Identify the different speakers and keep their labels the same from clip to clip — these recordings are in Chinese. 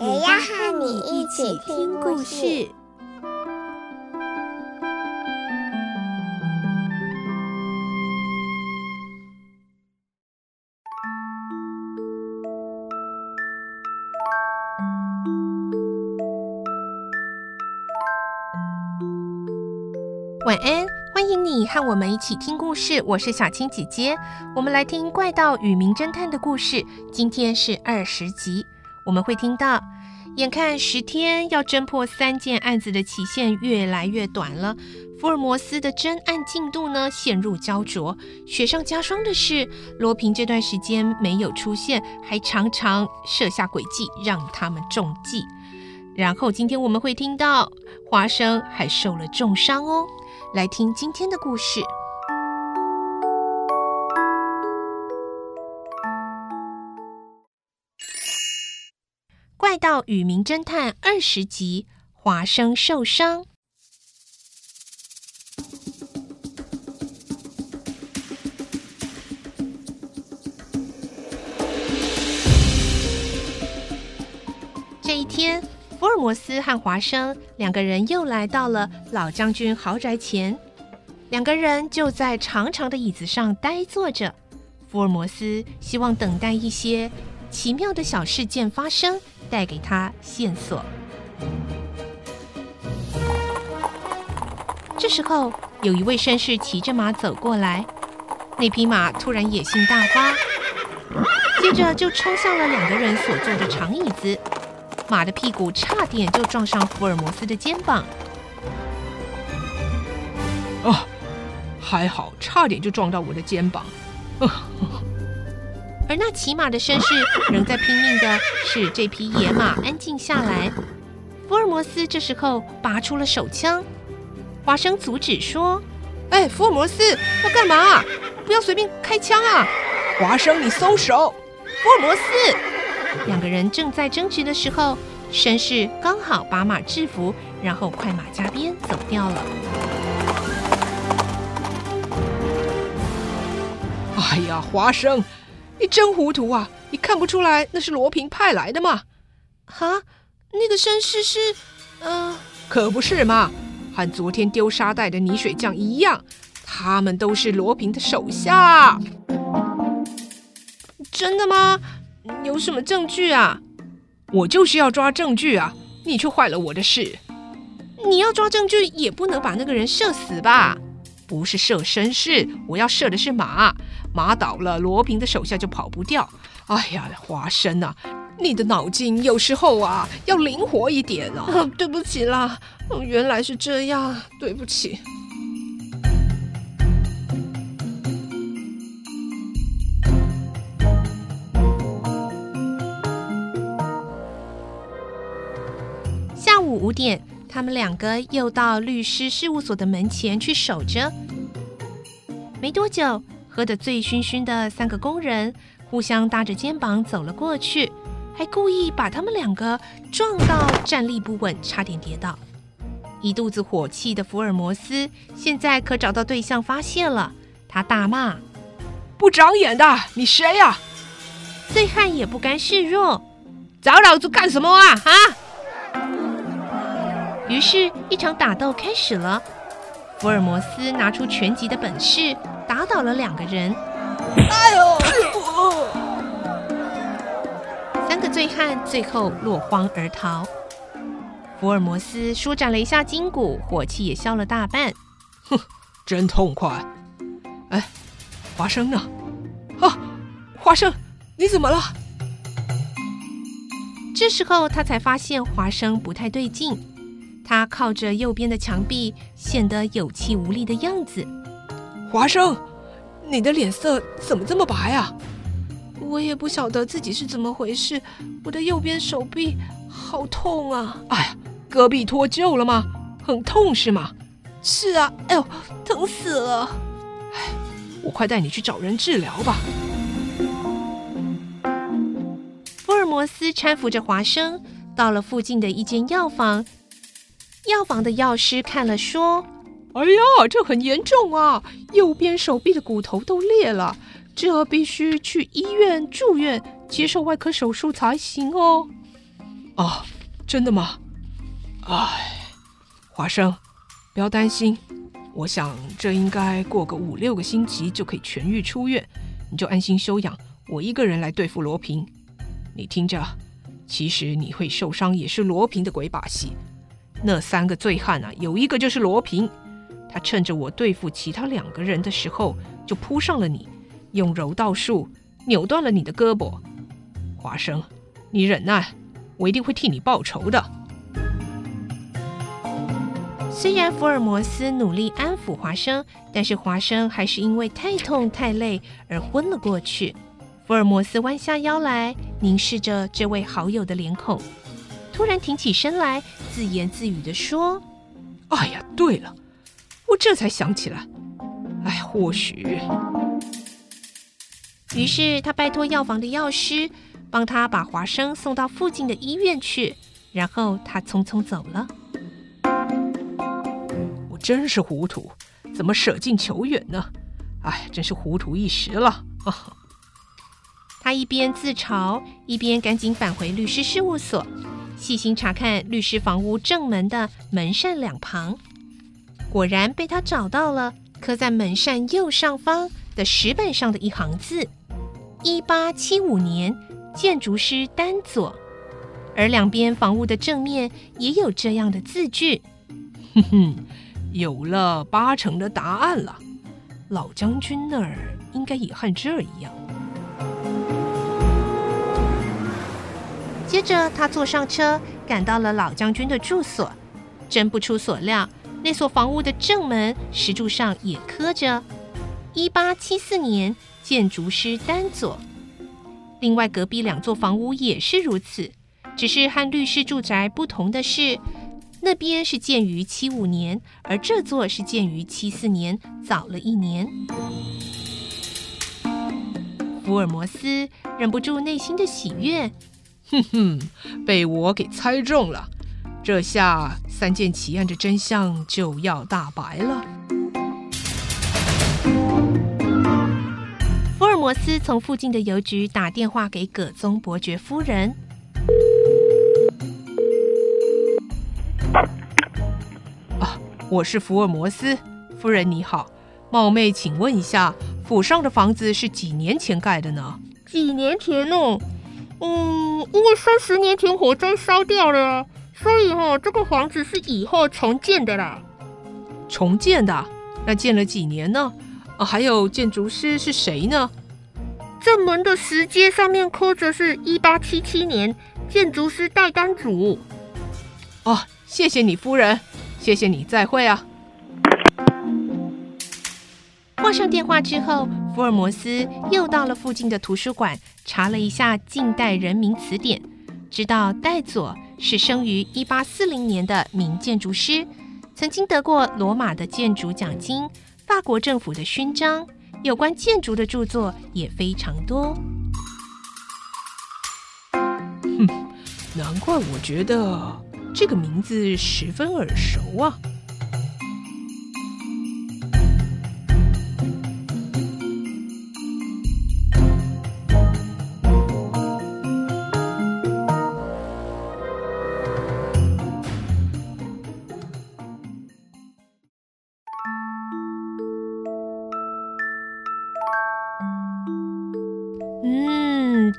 Speaker 1: 也要和你一起听故事。
Speaker 2: 晚安，欢迎你和我们一起听故事。我是小青姐姐，我们来听《怪盗与名侦探》的故事。今天是二十集，我们会听到，眼看十天要侦破三件案子的期限越来越短了，福尔摩斯的侦案进度呢陷入胶着。雪上加霜的是，罗平这段时间没有出现，还常常设下诡计让他们中计。然后今天我们会听到，华生还受了重伤哦。来听今天的故事，《怪盗与名侦探》二十集，华生受伤。这一天。福尔摩斯和华生两个人又来到了老将军豪宅前，两个人就在长长的椅子上呆坐着。福尔摩斯希望等待一些奇妙的小事件发生，带给他线索。这时候，有一位绅士骑着马走过来，那匹马突然野性大发，接着就冲向了两个人所坐的长椅子。马的屁股差点就撞上福尔摩斯的肩膀。
Speaker 3: 哦，还好，差点就撞到我的肩膀。
Speaker 2: 而那骑马的绅士仍在拼命的使这匹野马安静下来。福尔摩斯这时候拔出了手枪，华生阻止说：“
Speaker 3: 哎，福尔摩斯要干嘛？不要随便开枪啊！”华生，你松手！
Speaker 2: 福尔摩斯。两个人正在争执的时候，绅士刚好把马制服，然后快马加鞭走掉了。
Speaker 3: 哎呀，华生，你真糊涂啊！你看不出来那是罗平派来的吗？
Speaker 2: 哈，那个绅士是……嗯、呃，
Speaker 3: 可不是嘛，和昨天丢沙袋的泥水匠一样，他们都是罗平的手下。
Speaker 2: 真的吗？有什么证据啊？
Speaker 3: 我就是要抓证据啊！你却坏了我的事。
Speaker 2: 你要抓证据，也不能把那个人射死吧？
Speaker 3: 不是射绅士，我要射的是马。马倒了，罗平的手下就跑不掉。哎呀，华生啊，你的脑筋有时候啊要灵活一点啊！
Speaker 2: 对不起啦，原来是这样，对不起。下午五点，他们两个又到律师事务所的门前去守着。没多久，喝得醉醺醺的三个工人互相搭着肩膀走了过去，还故意把他们两个撞到站立不稳，差点跌倒。一肚子火气的福尔摩斯现在可找到对象发泄了，他大骂：“
Speaker 3: 不长眼的，你谁呀？”
Speaker 2: 醉汉也不甘示弱：“
Speaker 3: 找老子干什么啊？啊！”
Speaker 2: 于是，一场打斗开始了。福尔摩斯拿出拳击的本事，打倒了两个人。
Speaker 3: 哎呦！
Speaker 2: 三个醉汉最后落荒而逃。福尔摩斯舒展了一下筋骨，火气也消了大半。
Speaker 3: 哼，真痛快！哎，华生呢？啊，华生，你怎么了？
Speaker 2: 这时候他才发现华生不太对劲。他靠着右边的墙壁，显得有气无力的样子。
Speaker 3: 华生，你的脸色怎么这么白啊？我也不晓得自己是怎么回事，我的右边手臂好痛啊！哎呀，戈壁脱臼了吗？很痛是吗？
Speaker 2: 是啊，哎呦，疼死了！
Speaker 3: 哎，我快带你去找人治疗吧。
Speaker 2: 福尔摩斯搀扶着华生到了附近的一间药房，药房的药师看了说：“
Speaker 3: 哎呀，这很严重啊，右边手臂的骨头都裂了。”这必须去医院住院接受外科手术才行哦。啊，真的吗？哎，华生，不要担心，我想这应该过个五六个星期就可以痊愈出院，你就安心休养，我一个人来对付罗平。你听着，其实你会受伤也是罗平的鬼把戏。那三个醉汉啊，有一个就是罗平，他趁着我对付其他两个人的时候就扑上了你。用柔道术扭断了你的胳膊，华生，你忍耐，我一定会替你报仇的。
Speaker 2: 虽然福尔摩斯努力安抚华生，但是华生还是因为太痛太累而昏了过去。福尔摩斯弯下腰来凝视着这位好友的脸孔，突然挺起身来，自言自语地说：“
Speaker 3: 哎呀，对了，这才想起来，哎，或许……”
Speaker 2: 于是他拜托药房的药师帮他把华生送到附近的医院去，然后他匆匆走了。
Speaker 3: 我真是糊涂，怎么舍近求远呢？哎，真是糊涂一时了。
Speaker 2: 他一边自嘲，一边赶紧返回律师事务所，细心查看律师房屋正门的门扇两旁，果然被他找到了刻在门扇右上方的石板上的一行字。一八七五年，建筑师丹佐，而两边房屋的正面也有这样的字句。
Speaker 3: 哼哼，有了八成的答案了。老将军那儿应该也和这儿一样。
Speaker 2: 接着，他坐上车，赶到了老将军的住所。真不出所料，那所房屋的正门石柱上也刻着“一八七四年”。建筑师丹佐，另外隔壁两座房屋也是如此，只是和律师住宅不同的是，那边是建于七五年，而这座是建于七四年，早了一年。福尔摩斯忍不住内心的喜悦，
Speaker 3: 哼哼，被我给猜中了，这下三件奇案的真相就要大白了。
Speaker 2: 福尔摩斯从附近的邮局打电话给葛宗伯爵夫人。
Speaker 3: 啊，我是福尔摩斯夫人，你好，冒昧请问一下，府上的房子是几年前盖的呢？
Speaker 4: 几年前哦，嗯，因为三十年前火灾烧掉了，所以哈、哦，这个房子是以后重建的啦。
Speaker 3: 重建的？那建了几年呢？啊，还有建筑师是谁呢？
Speaker 4: 正门的石阶上面刻着是一八七七年，建筑师戴丹祖。
Speaker 3: 哦，谢谢你夫人，谢谢你，再会啊。
Speaker 2: 挂上电话之后，福尔摩斯又到了附近的图书馆，查了一下近代人民词典，知道戴佐是生于一八四零年的名建筑师，曾经得过罗马的建筑奖金、法国政府的勋章。有关建筑的著作也非常多。
Speaker 3: 哼，难怪我觉得这个名字十分耳熟啊。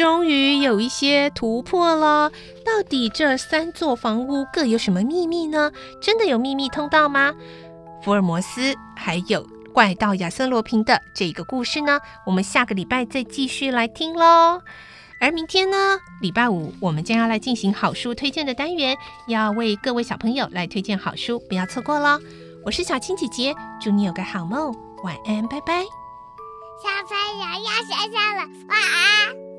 Speaker 2: 终于有一些突破了。到底这三座房屋各有什么秘密呢？真的有秘密通道吗？福尔摩斯还有怪盗亚瑟罗平的这个故事呢？我们下个礼拜再继续来听喽。而明天呢，礼拜五我们将要来进行好书推荐的单元，要为各位小朋友来推荐好书，不要错过喽。我是小青姐姐，祝你有个好梦，晚安，拜拜。
Speaker 1: 小朋友要睡觉了，晚安。